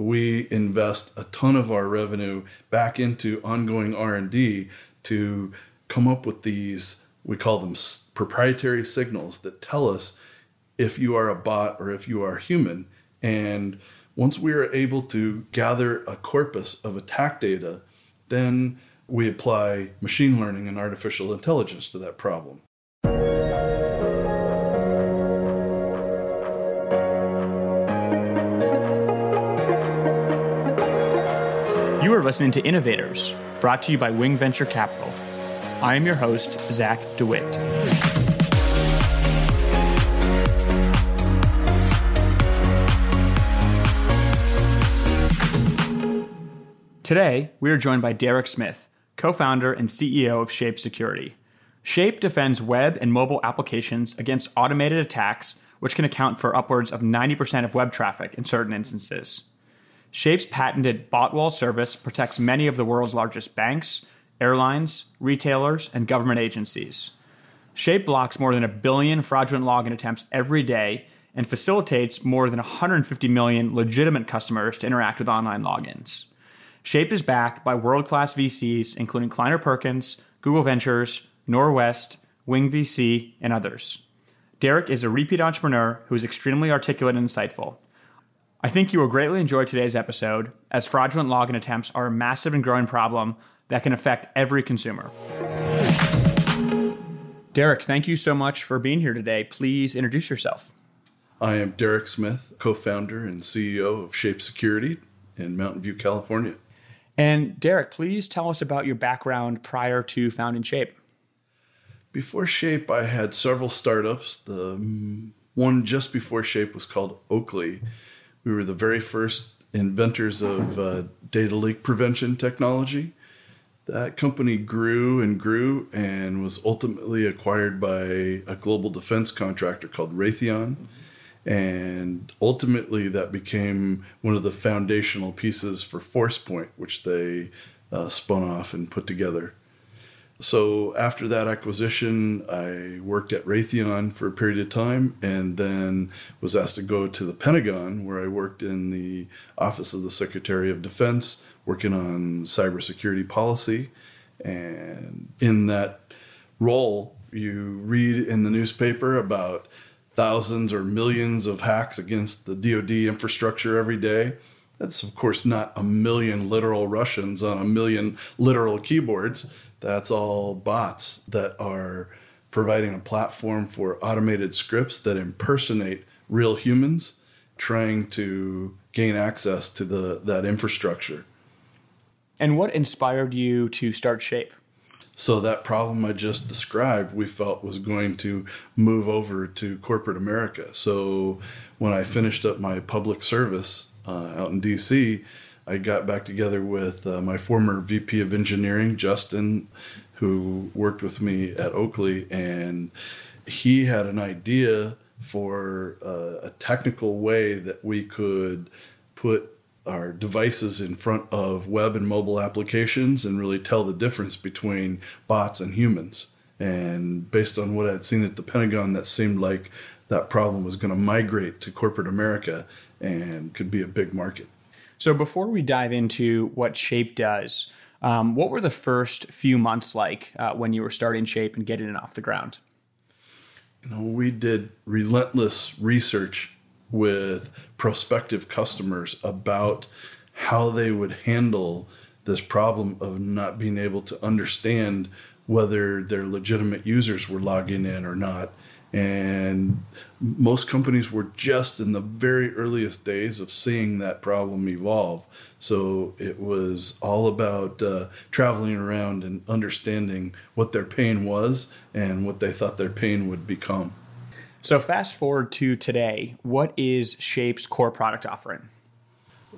we invest a ton of our revenue back into ongoing R&D to come up with these we call them proprietary signals that tell us if you are a bot or if you are human. And once we are able to gather a corpus of attack data then we apply machine learning and artificial intelligence to that problem Are listening to Innovators, brought to you by Wing Venture Capital. I am your host, Zach DeWitt. Today, we are joined by Derek Smith, co founder and CEO of Shape Security. Shape defends web and mobile applications against automated attacks, which can account for upwards of 90% of web traffic in certain instances. Shape's patented Botwall service protects many of the world's largest banks, airlines, retailers, and government agencies. Shape blocks more than a billion fraudulent login attempts every day and facilitates more than 150 million legitimate customers to interact with online logins. Shape is backed by world class VCs, including Kleiner Perkins, Google Ventures, Norwest, Wing VC, and others. Derek is a repeat entrepreneur who is extremely articulate and insightful. I think you will greatly enjoy today's episode, as fraudulent login attempts are a massive and growing problem that can affect every consumer. Derek, thank you so much for being here today. Please introduce yourself. I am Derek Smith, co founder and CEO of Shape Security in Mountain View, California. And Derek, please tell us about your background prior to founding Shape. Before Shape, I had several startups. The mm, one just before Shape was called Oakley we were the very first inventors of uh, data leak prevention technology. That company grew and grew and was ultimately acquired by a global defense contractor called Raytheon. And ultimately, that became one of the foundational pieces for ForcePoint, which they uh, spun off and put together. So after that acquisition, I worked at Raytheon for a period of time and then was asked to go to the Pentagon, where I worked in the Office of the Secretary of Defense, working on cybersecurity policy. And in that role, you read in the newspaper about thousands or millions of hacks against the DoD infrastructure every day. That's, of course, not a million literal Russians on a million literal keyboards that's all bots that are providing a platform for automated scripts that impersonate real humans trying to gain access to the that infrastructure. And what inspired you to start Shape? So that problem I just described, we felt was going to move over to corporate America. So when I finished up my public service uh, out in DC, I got back together with uh, my former VP of engineering, Justin, who worked with me at Oakley, and he had an idea for uh, a technical way that we could put our devices in front of web and mobile applications and really tell the difference between bots and humans. And based on what I'd seen at the Pentagon, that seemed like that problem was going to migrate to corporate America and could be a big market. So before we dive into what Shape does, um, what were the first few months like uh, when you were starting Shape and getting it off the ground? You know, we did relentless research with prospective customers about how they would handle this problem of not being able to understand whether their legitimate users were logging in or not and most companies were just in the very earliest days of seeing that problem evolve. So it was all about uh, traveling around and understanding what their pain was and what they thought their pain would become. So, fast forward to today, what is Shape's core product offering?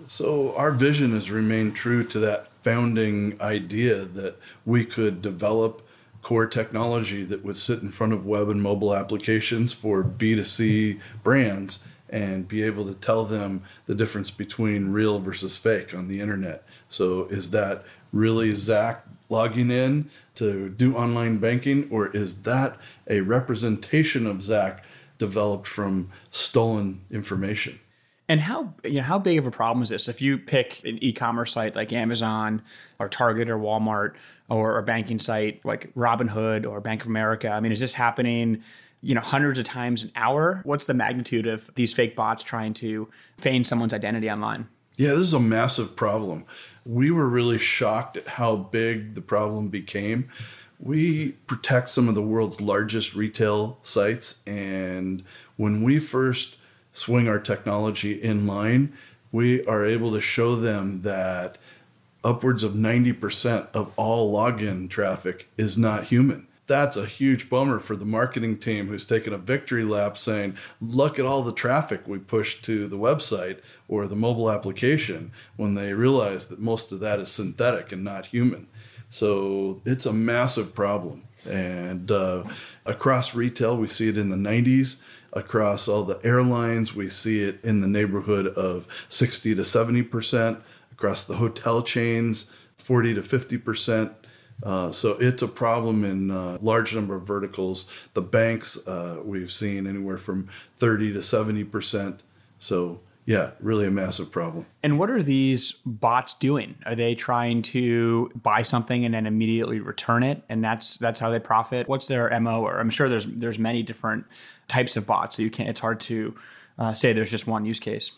So, our vision has remained true to that founding idea that we could develop core technology that would sit in front of web and mobile applications for B2C brands and be able to tell them the difference between real versus fake on the internet. So, is that really Zach logging in to do online banking, or is that a representation of Zach developed from stolen information? And how you know how big of a problem is this? If you pick an e-commerce site like Amazon or Target or Walmart or a banking site like Robinhood or Bank of America, I mean, is this happening? You know, hundreds of times an hour. What's the magnitude of these fake bots trying to feign someone's identity online? Yeah, this is a massive problem. We were really shocked at how big the problem became. We protect some of the world's largest retail sites, and when we first swing our technology in line, we are able to show them that upwards of 90% of all login traffic is not human. That's a huge bummer for the marketing team who's taken a victory lap saying, look at all the traffic we pushed to the website or the mobile application when they realize that most of that is synthetic and not human. So it's a massive problem. And uh, across retail, we see it in the 90s across all the airlines. We see it in the neighborhood of 60 to 70%, across the hotel chains, 40 to 50%. Uh, so it's a problem in a large number of verticals. The banks, uh, we've seen anywhere from 30 to 70%. So yeah, really a massive problem. And what are these bots doing? Are they trying to buy something and then immediately return it, and that's that's how they profit? What's their mo? Or I'm sure there's there's many different types of bots, so you can't. It's hard to uh, say there's just one use case.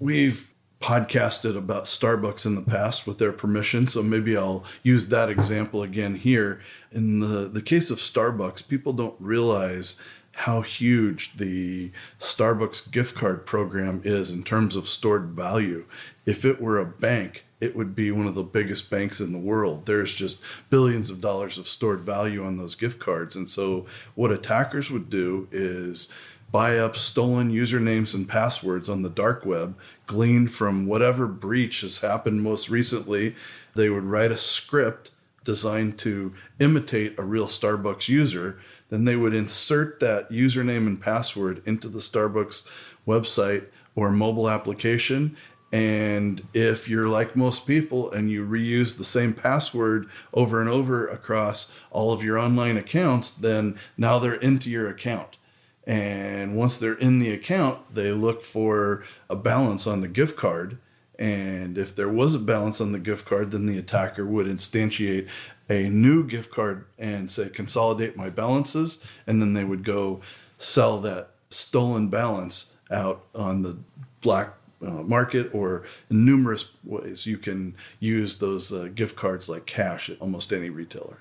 We've podcasted about Starbucks in the past with their permission, so maybe I'll use that example again here. In the the case of Starbucks, people don't realize how huge the Starbucks gift card program is in terms of stored value. If it were a bank, it would be one of the biggest banks in the world. There's just billions of dollars of stored value on those gift cards. And so, what attackers would do is buy up stolen usernames and passwords on the dark web, gleaned from whatever breach has happened most recently. They would write a script designed to imitate a real Starbucks user then they would insert that username and password into the Starbucks website or mobile application. And if you're like most people and you reuse the same password over and over across all of your online accounts, then now they're into your account. And once they're in the account, they look for a balance on the gift card. And if there was a balance on the gift card, then the attacker would instantiate a new gift card and say consolidate my balances. And then they would go sell that stolen balance out on the black uh, market or numerous ways you can use those uh, gift cards like cash at almost any retailer.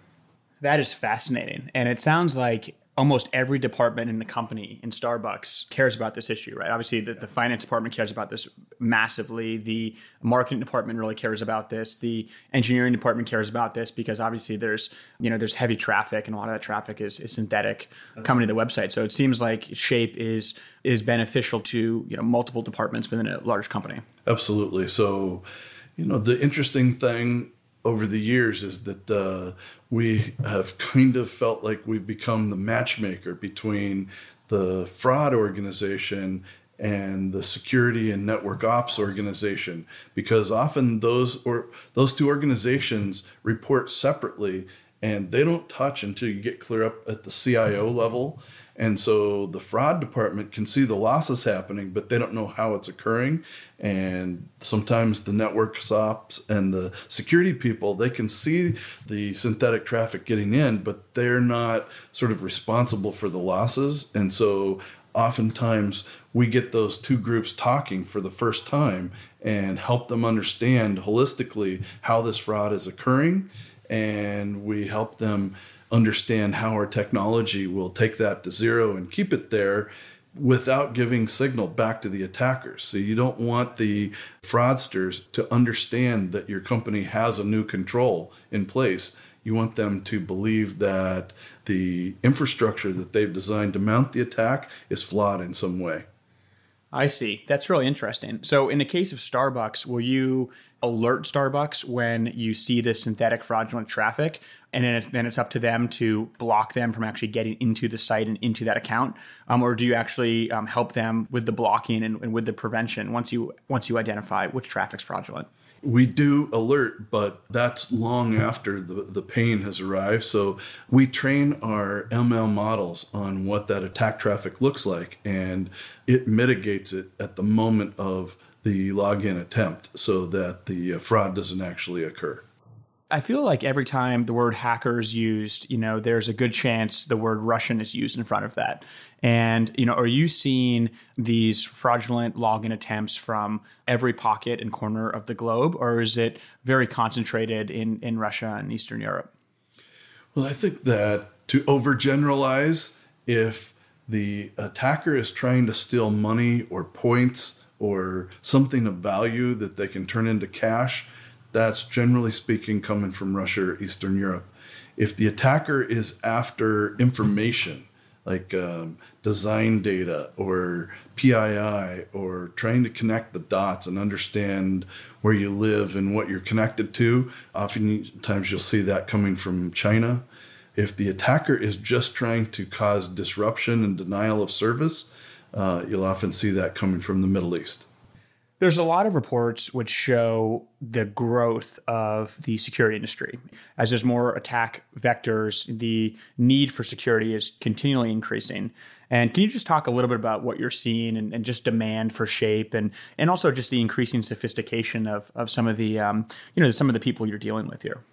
That is fascinating. And it sounds like almost every department in the company in Starbucks cares about this issue, right? Obviously, the, the, finance department cares about this massively. The marketing department really cares about this. The engineering department cares about this because obviously there's you know there's heavy traffic and a lot of that traffic is, is synthetic coming to the website. So it seems like Shape is is beneficial to you know multiple departments within a large company. Absolutely. So you know the interesting thing over the years is that uh, we have kind of felt like we've become the matchmaker between the fraud organization and the security and network ops organization. Because often those or those two organizations report separately and they don't touch until you get clear up at the CIO level and so the fraud department can see the losses happening, but they don't know how it's occurring. And sometimes the network ops and the security people, they can see the synthetic traffic getting in, but they're not sort of responsible for the losses. And so oftentimes we get those two groups talking for the first time and help them understand holistically how this fraud is occurring. And we help them understand how our technology will take that to zero and keep it there without giving signal back to the attackers. So you don't want the fraudsters to understand that your company has a new control in place. You want them to believe that the infrastructure that they've designed to mount the attack is flawed in some way. I see. That's really interesting. So, in the case of Starbucks, will you alert Starbucks when you see this synthetic fraudulent traffic, and then it's, then it's up to them to block them from actually getting into the site and into that account, um, or do you actually um, help them with the blocking and, and with the prevention once you once you identify which traffic's fraudulent? We do alert, but that's long after the, the pain has arrived. So we train our ML models on what that attack traffic looks like, and it mitigates it at the moment of the login attempt so that the uh, fraud doesn't actually occur. I feel like every time the word hacker is used, you know, there's a good chance the word Russian is used in front of that. And, you know, are you seeing these fraudulent login attempts from every pocket and corner of the globe, or is it very concentrated in, in Russia and Eastern Europe? Well, I think that to overgeneralize, if the attacker is trying to steal money or points or something of value that they can turn into cash, that's generally speaking coming from Russia or Eastern Europe. If the attacker is after information, like um, design data or PII, or trying to connect the dots and understand where you live and what you're connected to, oftentimes you'll see that coming from China. If the attacker is just trying to cause disruption and denial of service, uh, you'll often see that coming from the Middle East. There's a lot of reports which show the growth of the security industry. As there's more attack vectors, the need for security is continually increasing. And can you just talk a little bit about what you're seeing and, and just demand for shape and, and also just the increasing sophistication of, of some of the um, you know some of the people you're dealing with here?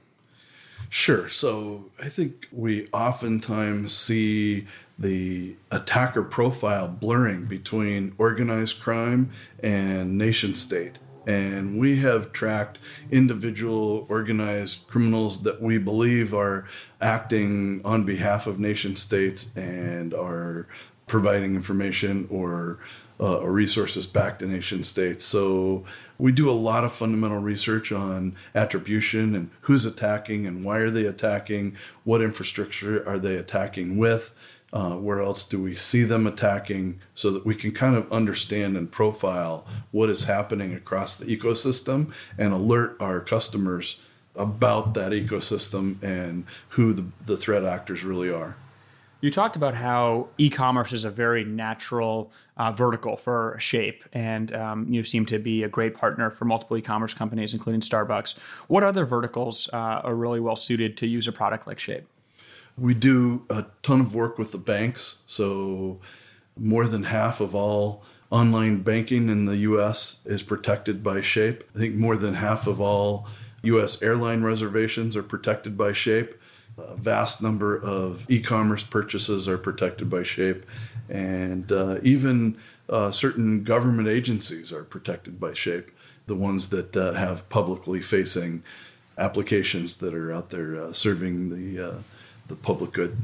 Sure. So I think we oftentimes see the attacker profile blurring between organized crime and nation state. And we have tracked individual organized criminals that we believe are acting on behalf of nation states and are providing information or, uh, resources back to nation states. So we do a lot of fundamental research on attribution and who's attacking and why are they attacking, what infrastructure are they attacking with uh, where else do we see them attacking so that we can kind of understand and profile what is happening across the ecosystem and alert our customers about that ecosystem and who the, the threat actors really are. You talked about how e-commerce is a very natural uh, vertical for Shape, and um, you seem to be a great partner for multiple e-commerce companies, including Starbucks. What other verticals uh, are really well suited to use a product like Shape? We do a ton of work with the banks. So, more than half of all online banking in the US is protected by Shape. I think more than half of all US airline reservations are protected by Shape. A vast number of e commerce purchases are protected by Shape. And uh, even uh, certain government agencies are protected by Shape, the ones that uh, have publicly facing applications that are out there uh, serving the uh, the public good.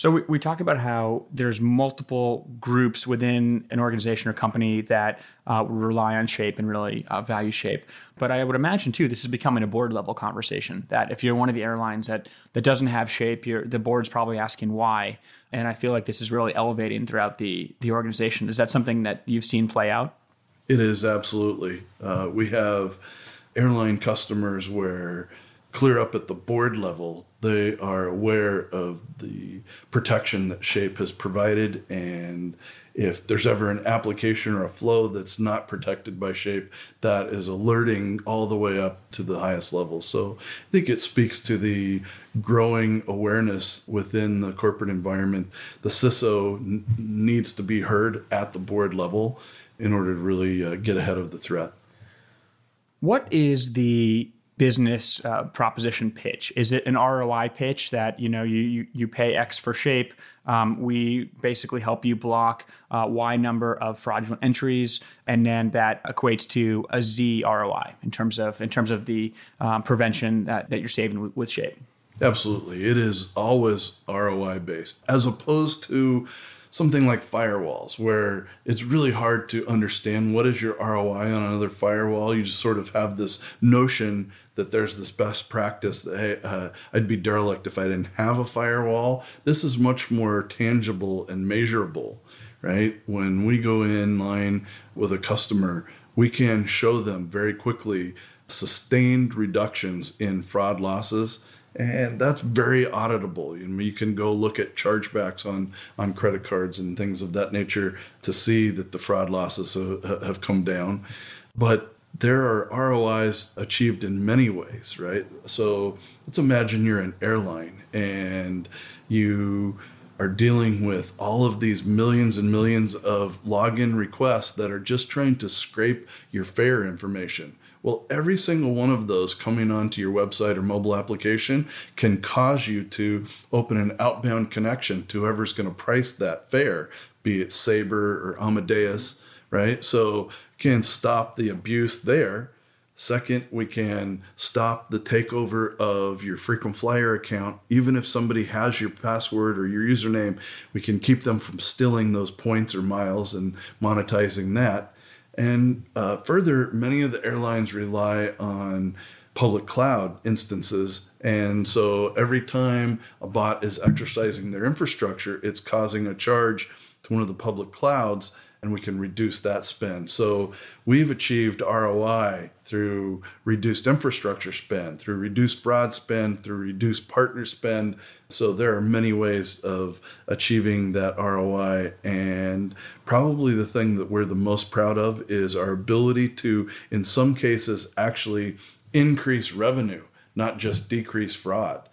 So we, we talked about how there's multiple groups within an organization or company that uh, rely on shape and really uh, value shape. But I would imagine too, this is becoming a board level conversation. That if you're one of the airlines that that doesn't have shape, the board's probably asking why. And I feel like this is really elevating throughout the the organization. Is that something that you've seen play out? It is absolutely. Uh, we have airline customers where clear up at the board level, they are aware of the protection that Shape has provided. And if there's ever an application or a flow that's not protected by Shape, that is alerting all the way up to the highest level. So I think it speaks to the growing awareness within the corporate environment. The CISO n- needs to be heard at the board level in order to really uh, get ahead of the threat. What is the business uh, proposition pitch? Is it an ROI pitch that you know you you, you pay X for shape? Um, we basically help you block uh, Y number of fraudulent entries, and then that equates to a Z ROI in terms of in terms of the um, prevention that, that you're saving with, with shape. Absolutely, it is always ROI based, as opposed to something like firewalls where it's really hard to understand what is your ROI on another firewall. You just sort of have this notion that there's this best practice that hey, uh, I'd be derelict if I didn't have a firewall. This is much more tangible and measurable, right? When we go in line with a customer, we can show them very quickly sustained reductions in fraud losses and that's very auditable. You, know, you can go look at chargebacks on on credit cards and things of that nature to see that the fraud losses have come down. But there are ROIs achieved in many ways, right? So let's imagine you're an airline and you are dealing with all of these millions and millions of login requests that are just trying to scrape your fare information. Well, every single one of those coming onto your website or mobile application can cause you to open an outbound connection to whoever's going to price that fare, be it Sabre or Amadeus, right? So can stop the abuse there. Second, we can stop the takeover of your frequent flyer account. Even if somebody has your password or your username, we can keep them from stealing those points or miles and monetizing that. And uh, further, many of the airlines rely on public cloud instances. And so every time a bot is exercising their infrastructure, it's causing a charge to one of the public clouds and we can reduce that spend. So we've achieved ROI through reduced infrastructure spend, through reduced fraud spend, through reduced partner spend. So there are many ways of achieving that ROI. And probably the thing that we're the most proud of is our ability to, in some cases, actually increase revenue, not just decrease fraud.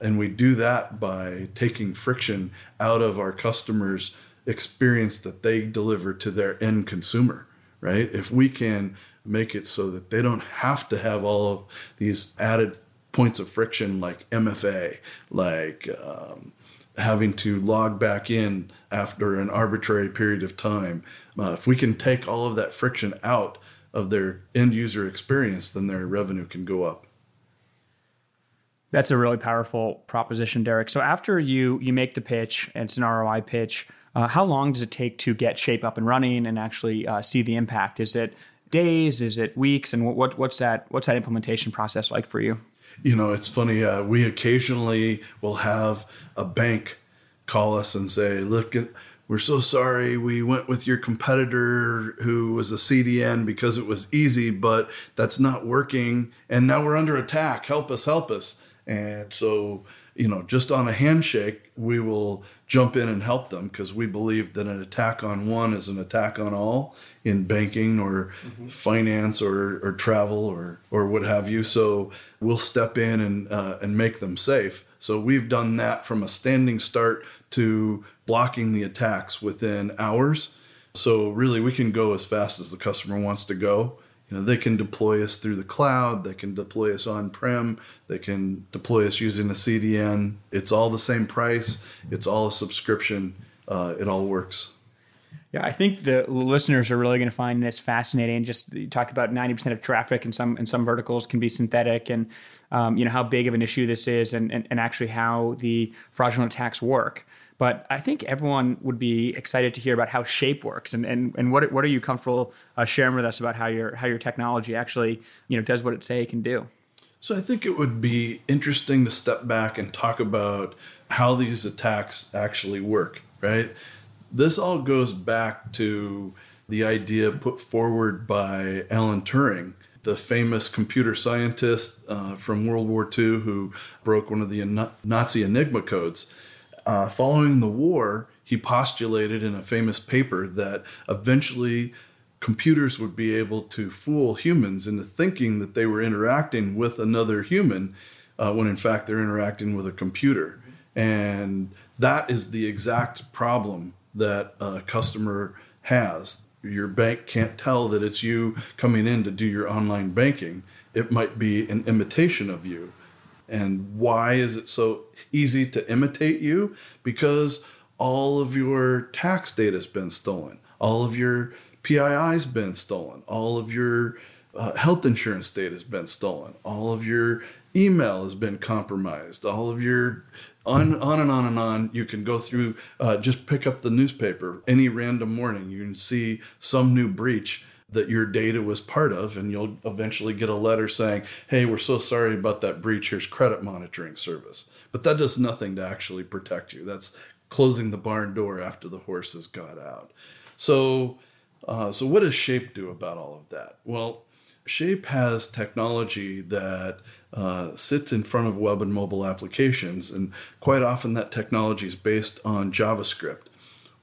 And we do that by taking friction out of our customers' experience that they deliver to their end consumer, right? If we can make it so that they don't have to have all of these added points of friction like MFA, like um, having to log back in after an arbitrary period of time. Uh, if we can take all of that friction out of their end user experience, then their revenue can go up. That's a really powerful proposition, Derek. So after you you make the pitch, and it's an ROI pitch, uh, how long does it take to get Shape up and running and actually uh, see the impact? Is it days? Is it weeks? And what, what's that what's that implementation process like for you? You know, it's funny. Uh, we occasionally will have a bank call us and say, "Look, we're so sorry. We went with your competitor who was a CDN because it was easy, but that's not working, and now we're under attack. Help us! Help us!" And so you know, just on a handshake, we will jump in and help them because we believe that an attack on one is an attack on all in banking or mm-hmm. finance or, or travel or, or what have you. So we'll step in and, uh, and make them safe. So we've done that from a standing start to blocking the attacks within hours. So really, we can go as fast as the customer wants to go you know, they can deploy us through the cloud, they can deploy us on prem, they can deploy us using a CDN. It's all the same price, it's all a subscription, uh, it all works. Yeah, I think the listeners are really going to find this fascinating. Just you talked about ninety percent of traffic in some in some verticals can be synthetic, and um, you know how big of an issue this is, and, and, and actually how the fraudulent attacks work. But I think everyone would be excited to hear about how Shape works and, and, and what, what are you comfortable uh, sharing with us about how your, how your technology actually you know, does what it say it can do? So I think it would be interesting to step back and talk about how these attacks actually work, right? This all goes back to the idea put forward by Alan Turing, the famous computer scientist uh, from World War II who broke one of the Nazi Enigma codes. Uh, following the war, he postulated in a famous paper that eventually computers would be able to fool humans into thinking that they were interacting with another human uh, when in fact they're interacting with a computer. And that is the exact problem that a customer has. Your bank can't tell that it's you coming in to do your online banking. It might be an imitation of you. And why is it so easy to imitate you? Because all of your tax data has been stolen, all of your PII's been stolen, all of your uh, health insurance data has been stolen, all of your email has been compromised, all of your on, on and on and on. You can go through, uh, just pick up the newspaper any random morning. You can see some new breach that your data was part of, and you'll eventually get a letter saying, Hey, we're so sorry about that breach. Here's credit monitoring service. But that does nothing to actually protect you. That's closing the barn door after the horses got out. So, uh, so what does Shape do about all of that? Well, Shape has technology that uh, sits in front of web and mobile applications, and quite often that technology is based on JavaScript.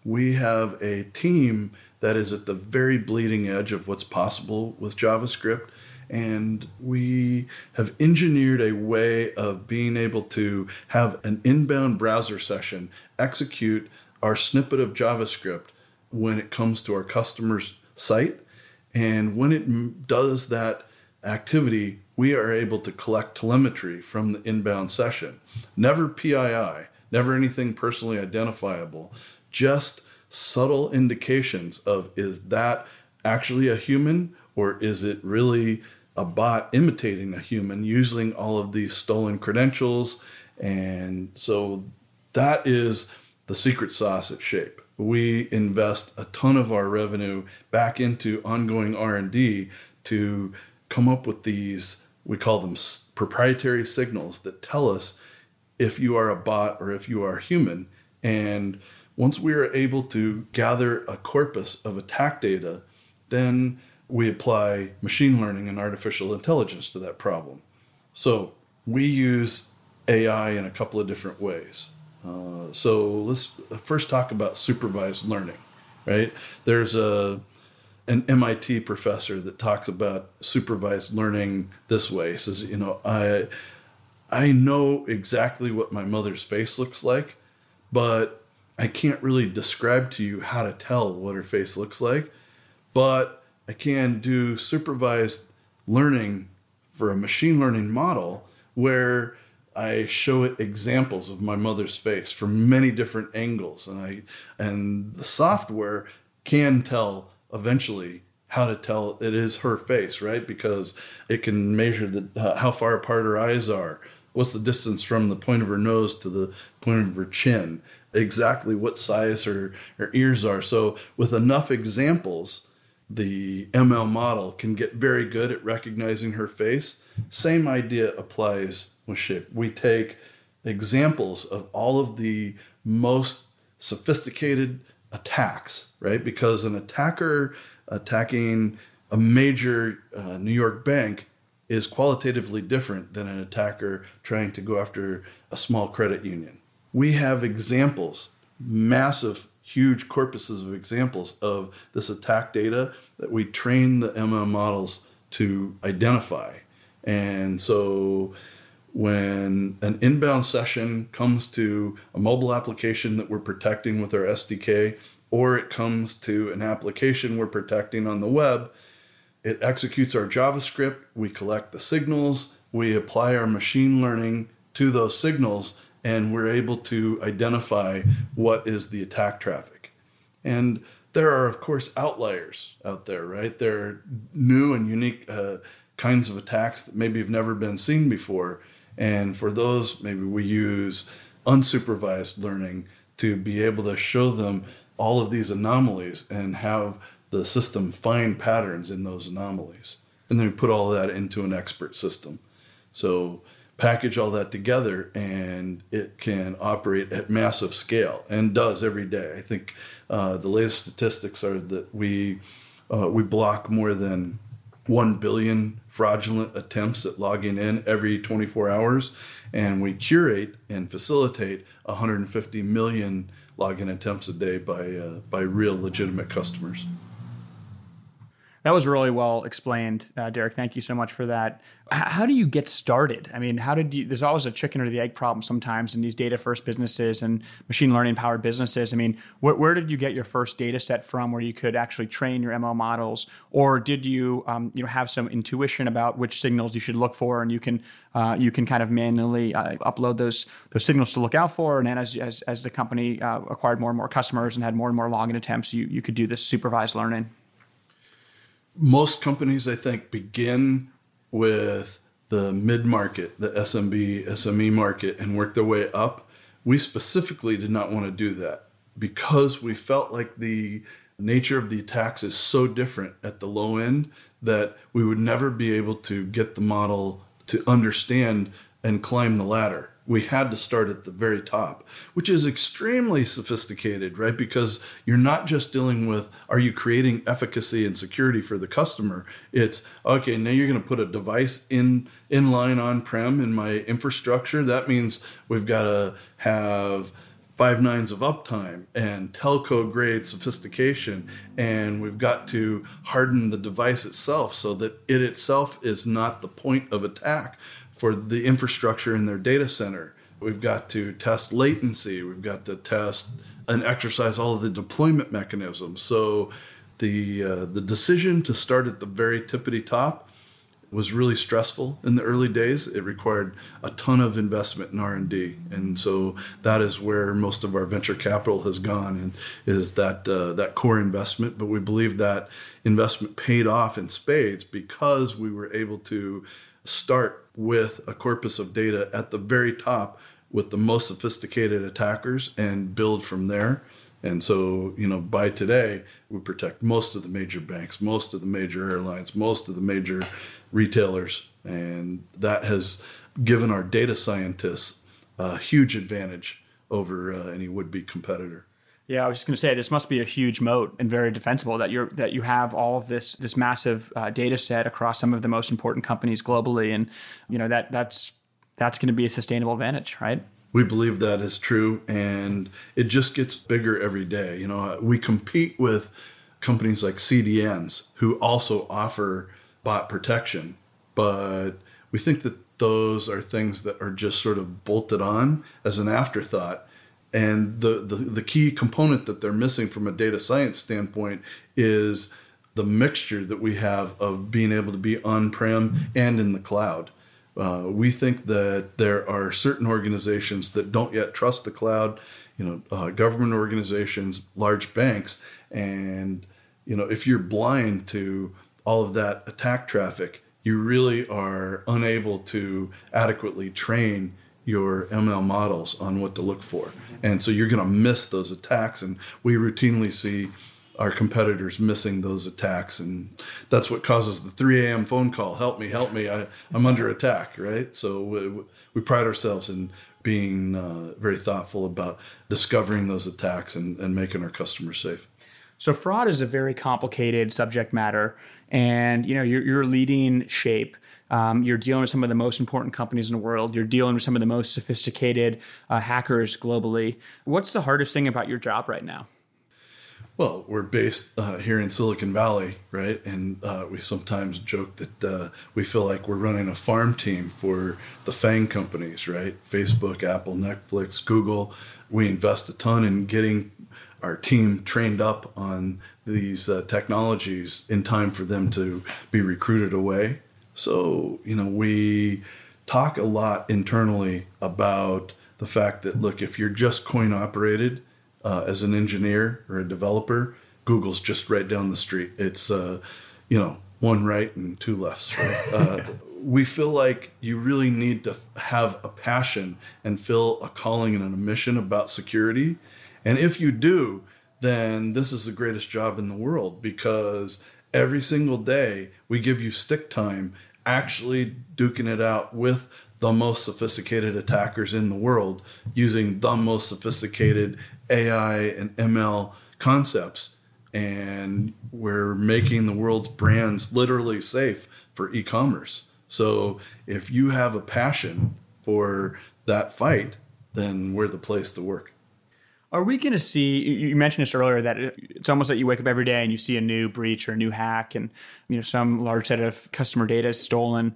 We have a team that is at the very bleeding edge of what's possible with JavaScript. And we have engineered a way of being able to have an inbound browser session execute our snippet of JavaScript when it comes to our customer's site. And when it does that activity, we are able to collect telemetry from the inbound session. Never PII, never anything personally identifiable, just subtle indications of is that actually a human or is it really a bot imitating a human using all of these stolen credentials? And so that is the secret sauce at shape. We invest a ton of our revenue back into ongoing r&d to come up with these we call them proprietary signals that tell us if you are a bot or if you are human. And once we are able to gather a corpus of attack data, then we apply machine learning and artificial intelligence to that problem. So we use AI in a couple of different ways. Uh, so let's first talk about supervised learning, right? There's a an MIT professor that talks about supervised learning this way. He says, you know, I I know exactly what my mother's face looks like, but I can't really describe to you how to tell what her face looks like, but I can do supervised learning for a machine learning model where I show it examples of my mother's face from many different angles and I and the software can tell eventually how to tell it is her face, right? Because it can measure the uh, how far apart her eyes are, what's the distance from the point of her nose to the point of her chin exactly what size her, her ears are. So, with enough examples, the ML model can get very good at recognizing her face. Same idea applies with shape. We take examples of all of the most sophisticated attacks, right? Because an attacker attacking a major uh, New York bank is qualitatively different than an attacker trying to go after a small credit union we have examples, massive, huge corpuses of examples of this attack data that we train the ML models to identify. And so when an inbound session comes to a mobile application that we're protecting with our SDK, or it comes to an application we're protecting on the web, it executes our JavaScript, we collect the signals, we apply our machine learning to those signals, and we're able to identify what is the attack traffic. And there are, of course, outliers out there, right? There are new and unique uh, kinds of attacks that maybe have never been seen before. And for those, maybe we use unsupervised learning to be able to show them all of these anomalies and have the system find patterns in those anomalies. And then we put all that into an expert system. So package all that together and it can operate at massive scale and does every day. I think uh, the latest statistics are that we uh, we block more than 1 billion fraudulent attempts at logging in every 24 hours and we curate and facilitate 150 million login attempts a day by uh, by real legitimate customers. That was really well explained, uh, Derek. Thank you so much for that. H- how do you get started? I mean, how did you? There's always a chicken or the egg problem sometimes in these data first businesses and machine learning powered businesses. I mean, wh- where did you get your first data set from, where you could actually train your ML models, or did you, um, you know, have some intuition about which signals you should look for, and you can uh, you can kind of manually uh, upload those those signals to look out for, and then as as, as the company uh, acquired more and more customers and had more and more login attempts, you you could do this supervised learning most companies, I think, begin with the mid market, the SMB, SME market, and work their way up. We specifically did not want to do that because we felt like the nature of the attacks is so different at the low end that we would never be able to get the model to understand and climb the ladder we had to start at the very top, which is extremely sophisticated, right? Because you're not just dealing with are you creating efficacy and security for the customer? It's okay, now you're going to put a device in in line on prem in my infrastructure. That means we've got to have five nines of uptime and telco grade sophistication and we've got to harden the device itself so that it itself is not the point of attack for the infrastructure in their data center. We've got to test latency. We've got to test and exercise all of the deployment mechanisms. So the uh, the decision to start at the very tippity top was really stressful in the early days. It required a ton of investment in R and D, and so that is where most of our venture capital has gone, and is that uh, that core investment. But we believe that investment paid off in spades because we were able to start with a corpus of data at the very top with the most sophisticated attackers and build from there. And so, you know, by today, we protect most of the major banks, most of the major airlines, most of the major retailers. And that has given our data scientists a huge advantage over uh, any would be competitor. Yeah, I was just going to say this must be a huge moat and very defensible that you're that you have all of this this massive uh, data set across some of the most important companies globally, and you know that that's that's going to be a sustainable advantage, right? We believe that is true, and it just gets bigger every day. You know, we compete with companies like CDNs who also offer bot protection, but we think that those are things that are just sort of bolted on as an afterthought and the, the, the key component that they're missing from a data science standpoint is the mixture that we have of being able to be on prem and in the cloud. Uh, we think that there are certain organizations that don't yet trust the cloud, you know, uh, government organizations, large banks, and you know, if you're blind to all of that attack traffic, you really are unable to adequately train your ML models on what to look for. And so you're going to miss those attacks. And we routinely see our competitors missing those attacks. And that's what causes the 3 a.m. phone call help me, help me, I, am under attack, right? So we, we pride ourselves in being uh, very thoughtful about discovering those attacks and, and making our customers safe. So fraud is a very complicated subject matter, and you know you're, you're leading Shape. Um, you're dealing with some of the most important companies in the world. You're dealing with some of the most sophisticated uh, hackers globally. What's the hardest thing about your job right now? Well, we're based uh, here in Silicon Valley, right? And uh, we sometimes joke that uh, we feel like we're running a farm team for the FANG companies, right? Facebook, Apple, Netflix, Google. We invest a ton in getting our team trained up on these uh, technologies in time for them to be recruited away. So, you know, we talk a lot internally about the fact that, look, if you're just coin operated uh, as an engineer or a developer, Google's just right down the street. It's, uh, you know, one right and two lefts. Right? Uh, we feel like you really need to have a passion and feel a calling and a mission about security. And if you do, then this is the greatest job in the world because every single day we give you stick time actually duking it out with the most sophisticated attackers in the world using the most sophisticated AI and ML concepts. And we're making the world's brands literally safe for e commerce. So if you have a passion for that fight, then we're the place to work. Are we going to see? You mentioned this earlier that it's almost like you wake up every day and you see a new breach or a new hack, and you know some large set of customer data is stolen.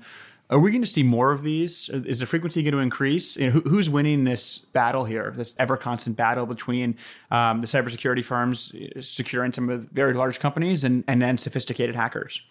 Are we going to see more of these? Is the frequency going to increase? You know, who, who's winning this battle here? This ever constant battle between um, the cybersecurity firms securing some of the very large companies and and then sophisticated hackers.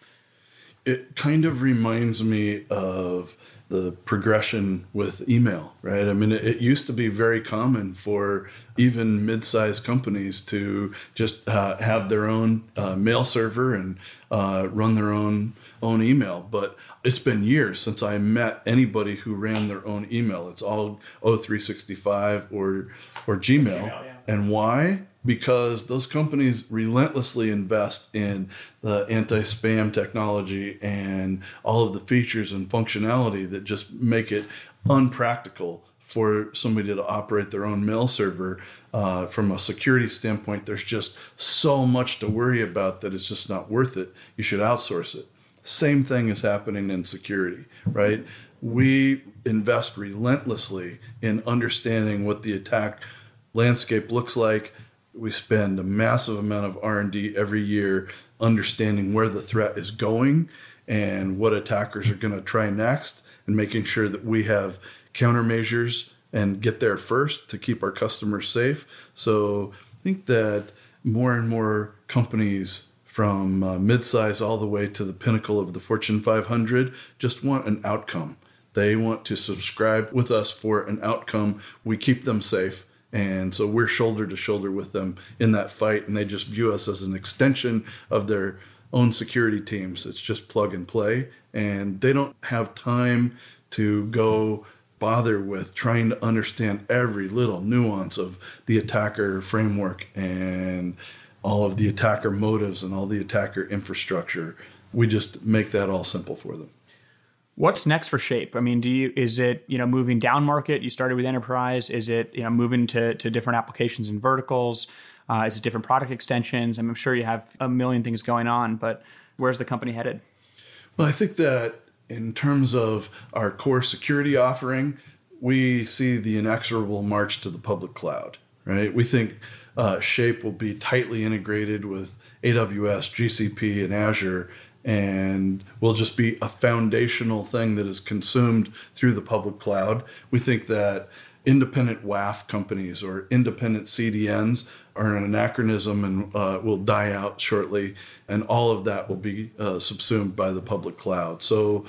It kind of reminds me of the progression with email, right? I mean, it, it used to be very common for even mid-sized companies to just uh, have their own uh, mail server and uh, run their own own email. But it's been years since I met anybody who ran their own email. It's all O365 or or Gmail. Gmail yeah. And why? Because those companies relentlessly invest in the anti-spam technology and all of the features and functionality that just make it unpractical for somebody to operate their own mail server. Uh, from a security standpoint, there's just so much to worry about that it's just not worth it. You should outsource it. Same thing is happening in security, right? We invest relentlessly in understanding what the attack landscape looks like. We spend a massive amount of R&D every year understanding where the threat is going and what attackers are going to try next and making sure that we have countermeasures and get there first to keep our customers safe. So I think that more and more companies from uh, midsize all the way to the pinnacle of the Fortune 500 just want an outcome. They want to subscribe with us for an outcome. We keep them safe. And so we're shoulder to shoulder with them in that fight. And they just view us as an extension of their own security teams. It's just plug and play. And they don't have time to go bother with trying to understand every little nuance of the attacker framework and all of the attacker motives and all the attacker infrastructure. We just make that all simple for them. What's next for Shape? I mean, do you is it you know moving down market? You started with enterprise. Is it you know moving to to different applications and verticals? Uh, is it different product extensions? I'm sure you have a million things going on, but where's the company headed? Well, I think that in terms of our core security offering, we see the inexorable march to the public cloud, right? We think uh, Shape will be tightly integrated with AWS, GCP, and Azure, and will just be a foundational thing that is consumed through the public cloud. We think that independent WAF companies or independent CDNs are an anachronism and uh, will die out shortly, and all of that will be uh, subsumed by the public cloud. So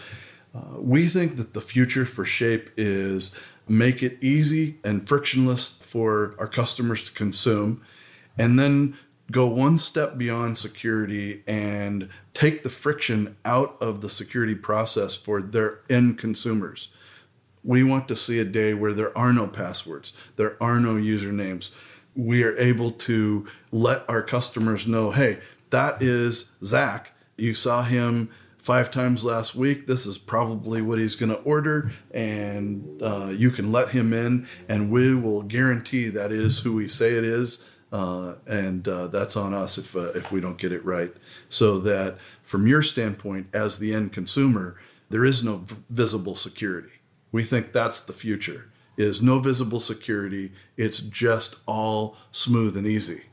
uh, we think that the future for Shape is make it easy and frictionless for our customers to consume, and then go one step beyond security and take the friction out of the security process for their end consumers. We want to see a day where there are no passwords, there are no usernames. We are able to let our customers know hey, that is Zach. You saw him five times last week. This is probably what he's going to order, and uh, you can let him in, and we will guarantee that is who we say it is. Uh, and uh, that's on us if uh, if we don't get it right. So that from your standpoint, as the end consumer, there is no v- visible security. We think that's the future is no visible security. It's just all smooth and easy.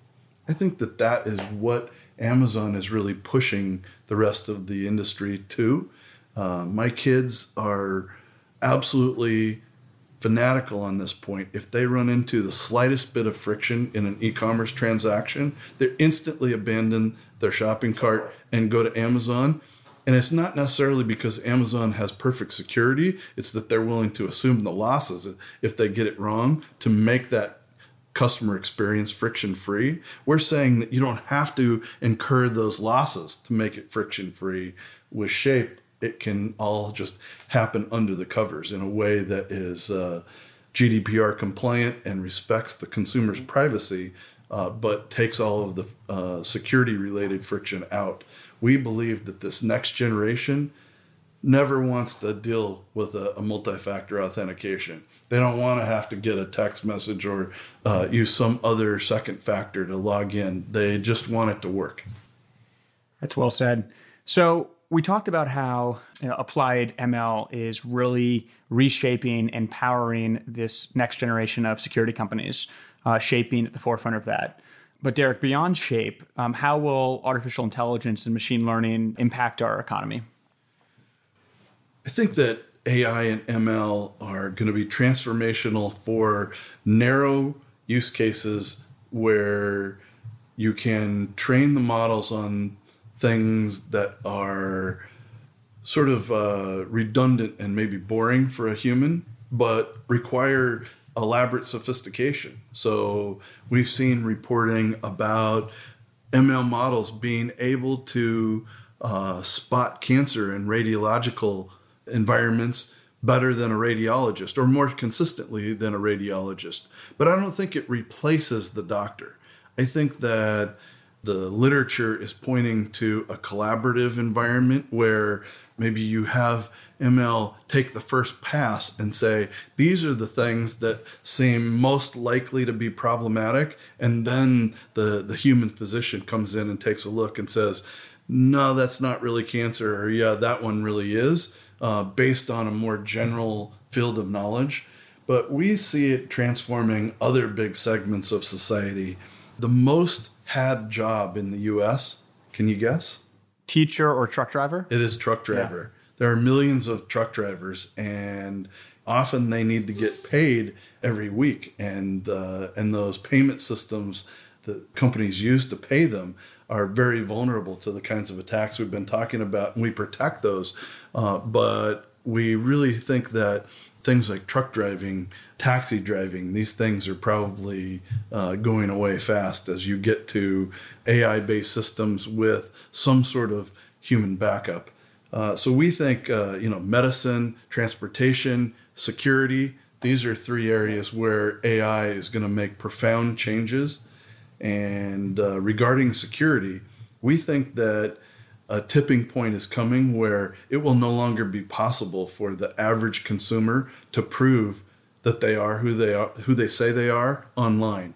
I think that that is what Amazon is really pushing the rest of the industry to. Uh, my kids are absolutely fanatical on this point. If they run into the slightest bit of friction in an e commerce transaction, they instantly abandon their shopping cart and go to Amazon and it's not necessarily because Amazon has perfect security, it's that they're willing to assume the losses if they get it wrong to make that customer experience friction free. We're saying that you don't have to incur those losses to make it friction free. With Shape, it can all just happen under the covers in a way that is uh, GDPR compliant and respects the consumer's privacy, uh, but takes all of the uh, security related friction out we believe that this next generation never wants to deal with a, a multi-factor authentication. They don't want to have to get a text message or uh, use some other second factor to log in. They just want it to work. That's well said. So we talked about how you know, applied ML is really reshaping and powering this next generation of security companies, uh, shaping at the forefront of that. But Derek, beyond shape, um, how will artificial intelligence and machine learning impact our economy? I think that AI and ML are going to be transformational for narrow use cases where you can train the models on things that are sort of uh, redundant and maybe boring for a human, but require elaborate sophistication. So we've seen reporting about ML models being able to uh, spot cancer in radiological environments better than a radiologist or more consistently than a radiologist. But I don't think it replaces the doctor. I think that the literature is pointing to a collaborative environment where maybe you have ML take the first pass and say, these are the things that seem most likely to be problematic. And then the, the human physician comes in and takes a look and says, no, that's not really cancer, or yeah, that one really is, uh, based on a more general field of knowledge. But we see it transforming other big segments of society. The most had job in the US, can you guess? Teacher or truck driver? It is truck driver. Yeah there are millions of truck drivers, and often they need to get paid every week, and uh, and those payment systems that companies use to pay them are very vulnerable to the kinds of attacks we've been talking about, and we protect those. Uh, but we really think that things like truck driving, taxi driving, these things are probably uh, going away fast as you get to AI based systems with some sort of human backup. Uh, so we think, uh, you know, medicine, transportation, security, these are three areas where AI is going to make profound changes. And uh, regarding security, we think that a tipping point is coming where it will no longer be possible for the average consumer to prove that they are who they are, who they say they are online.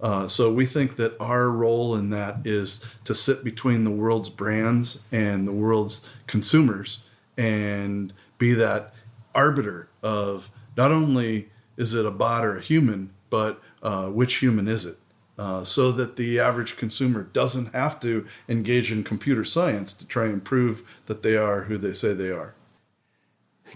Uh, so we think that our role in that is to sit between the world's brands and the world's consumers and be that arbiter of not only is it a bot or a human, but uh, which human is it? Uh, so that the average consumer doesn't have to engage in computer science to try and prove that they are who they say they are.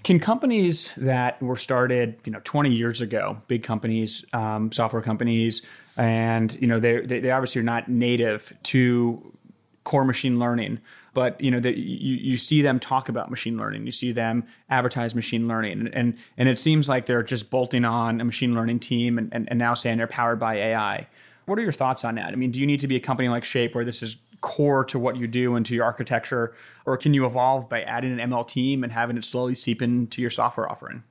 Can companies that were started, you know, 20 years ago, big companies, um, software companies, and you know they they obviously are not native to core machine learning but you know that you, you see them talk about machine learning you see them advertise machine learning and and, and it seems like they're just bolting on a machine learning team and, and, and now saying they're powered by ai what are your thoughts on that? I mean do you need to be a company like shape where this is core to what you do and to your architecture or can you evolve by adding an ml team and having it slowly seep into your software offering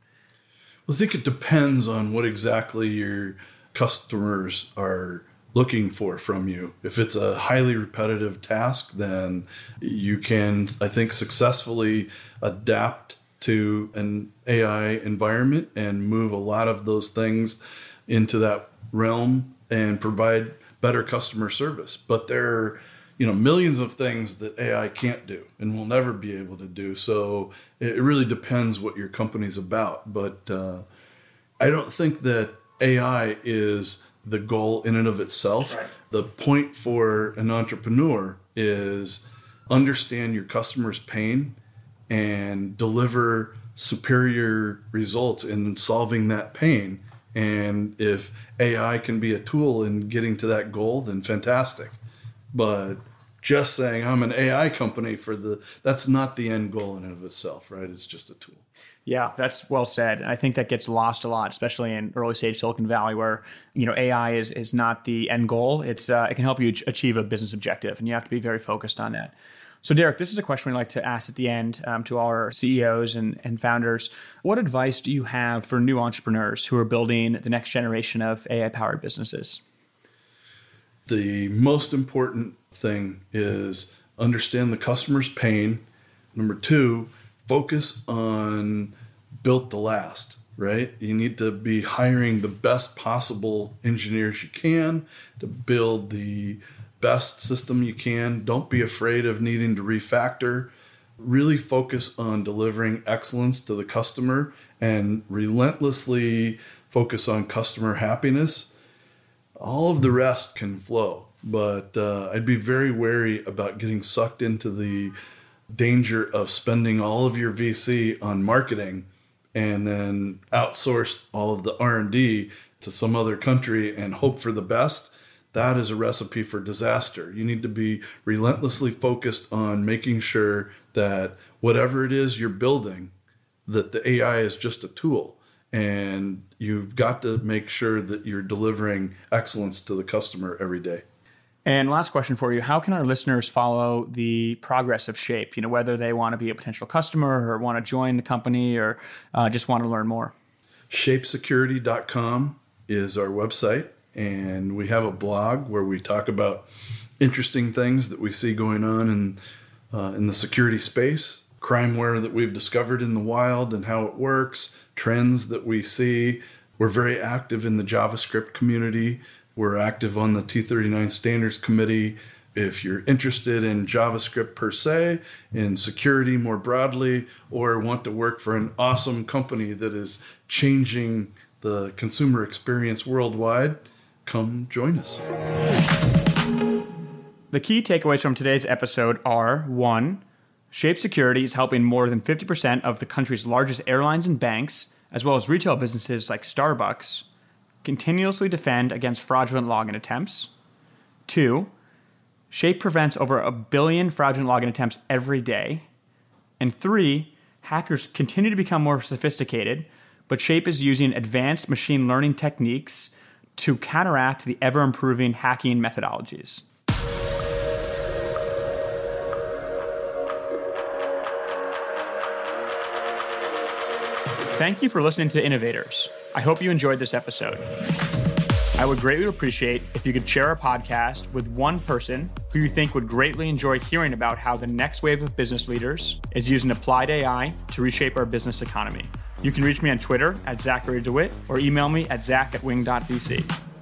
well, i think it depends on what exactly you're customers are looking for from you. If it's a highly repetitive task, then you can, I think, successfully adapt to an AI environment and move a lot of those things into that realm and provide better customer service. But there you know, millions of things that AI can't do and will never be able to do. So it really depends what your company's about. But uh, I don't think that AI is the goal in and of itself. Right. The point for an entrepreneur is understand your customer's pain and deliver superior results in solving that pain. And if AI can be a tool in getting to that goal, then fantastic. But just saying I'm an AI company for the that's not the end goal in and of itself, right? It's just a tool. Yeah, that's well said. I think that gets lost a lot, especially in early stage Silicon Valley, where you know AI is is not the end goal. It's uh, it can help you achieve a business objective, and you have to be very focused on that. So, Derek, this is a question we like to ask at the end um, to our CEOs and, and founders. What advice do you have for new entrepreneurs who are building the next generation of AI powered businesses? The most important thing is understand the customer's pain. Number two, focus on built to last, right? You need to be hiring the best possible engineers you can to build the best system you can. Don't be afraid of needing to refactor. Really focus on delivering excellence to the customer and relentlessly focus on customer happiness. All of the rest can flow, but uh, I'd be very wary about getting sucked into the danger of spending all of your VC on marketing and then outsource all of the R&D to some other country and hope for the best that is a recipe for disaster. You need to be relentlessly focused on making sure that whatever it is you're building that the AI is just a tool and you've got to make sure that you're delivering excellence to the customer every day. And last question for you: How can our listeners follow the progress of Shape? You know, whether they want to be a potential customer or want to join the company or uh, just want to learn more. Shapesecurity.com is our website, and we have a blog where we talk about interesting things that we see going on in uh, in the security space, crimeware that we've discovered in the wild and how it works, trends that we see. We're very active in the JavaScript community. We're active on the TC39 Standards Committee. If you're interested in JavaScript per se, in security more broadly, or want to work for an awesome company that is changing the consumer experience worldwide, come join us. The key takeaways from today's episode are one, Shape Security is helping more than 50% of the country's largest airlines and banks, as well as retail businesses like Starbucks, continuously defend against fraudulent login attempts. Two, Shape prevents over a billion fraudulent login attempts every day. And three, hackers continue to become more sophisticated, but Shape is using advanced machine learning techniques to counteract the ever improving hacking methodologies. Thank you for listening to Innovators. I hope you enjoyed this episode. I would greatly appreciate if you could share our podcast with one person who you think would greatly enjoy hearing about how the next wave of business leaders is using applied AI to reshape our business economy. You can reach me on Twitter at Zachary DeWitt or email me at zach at wing.vc.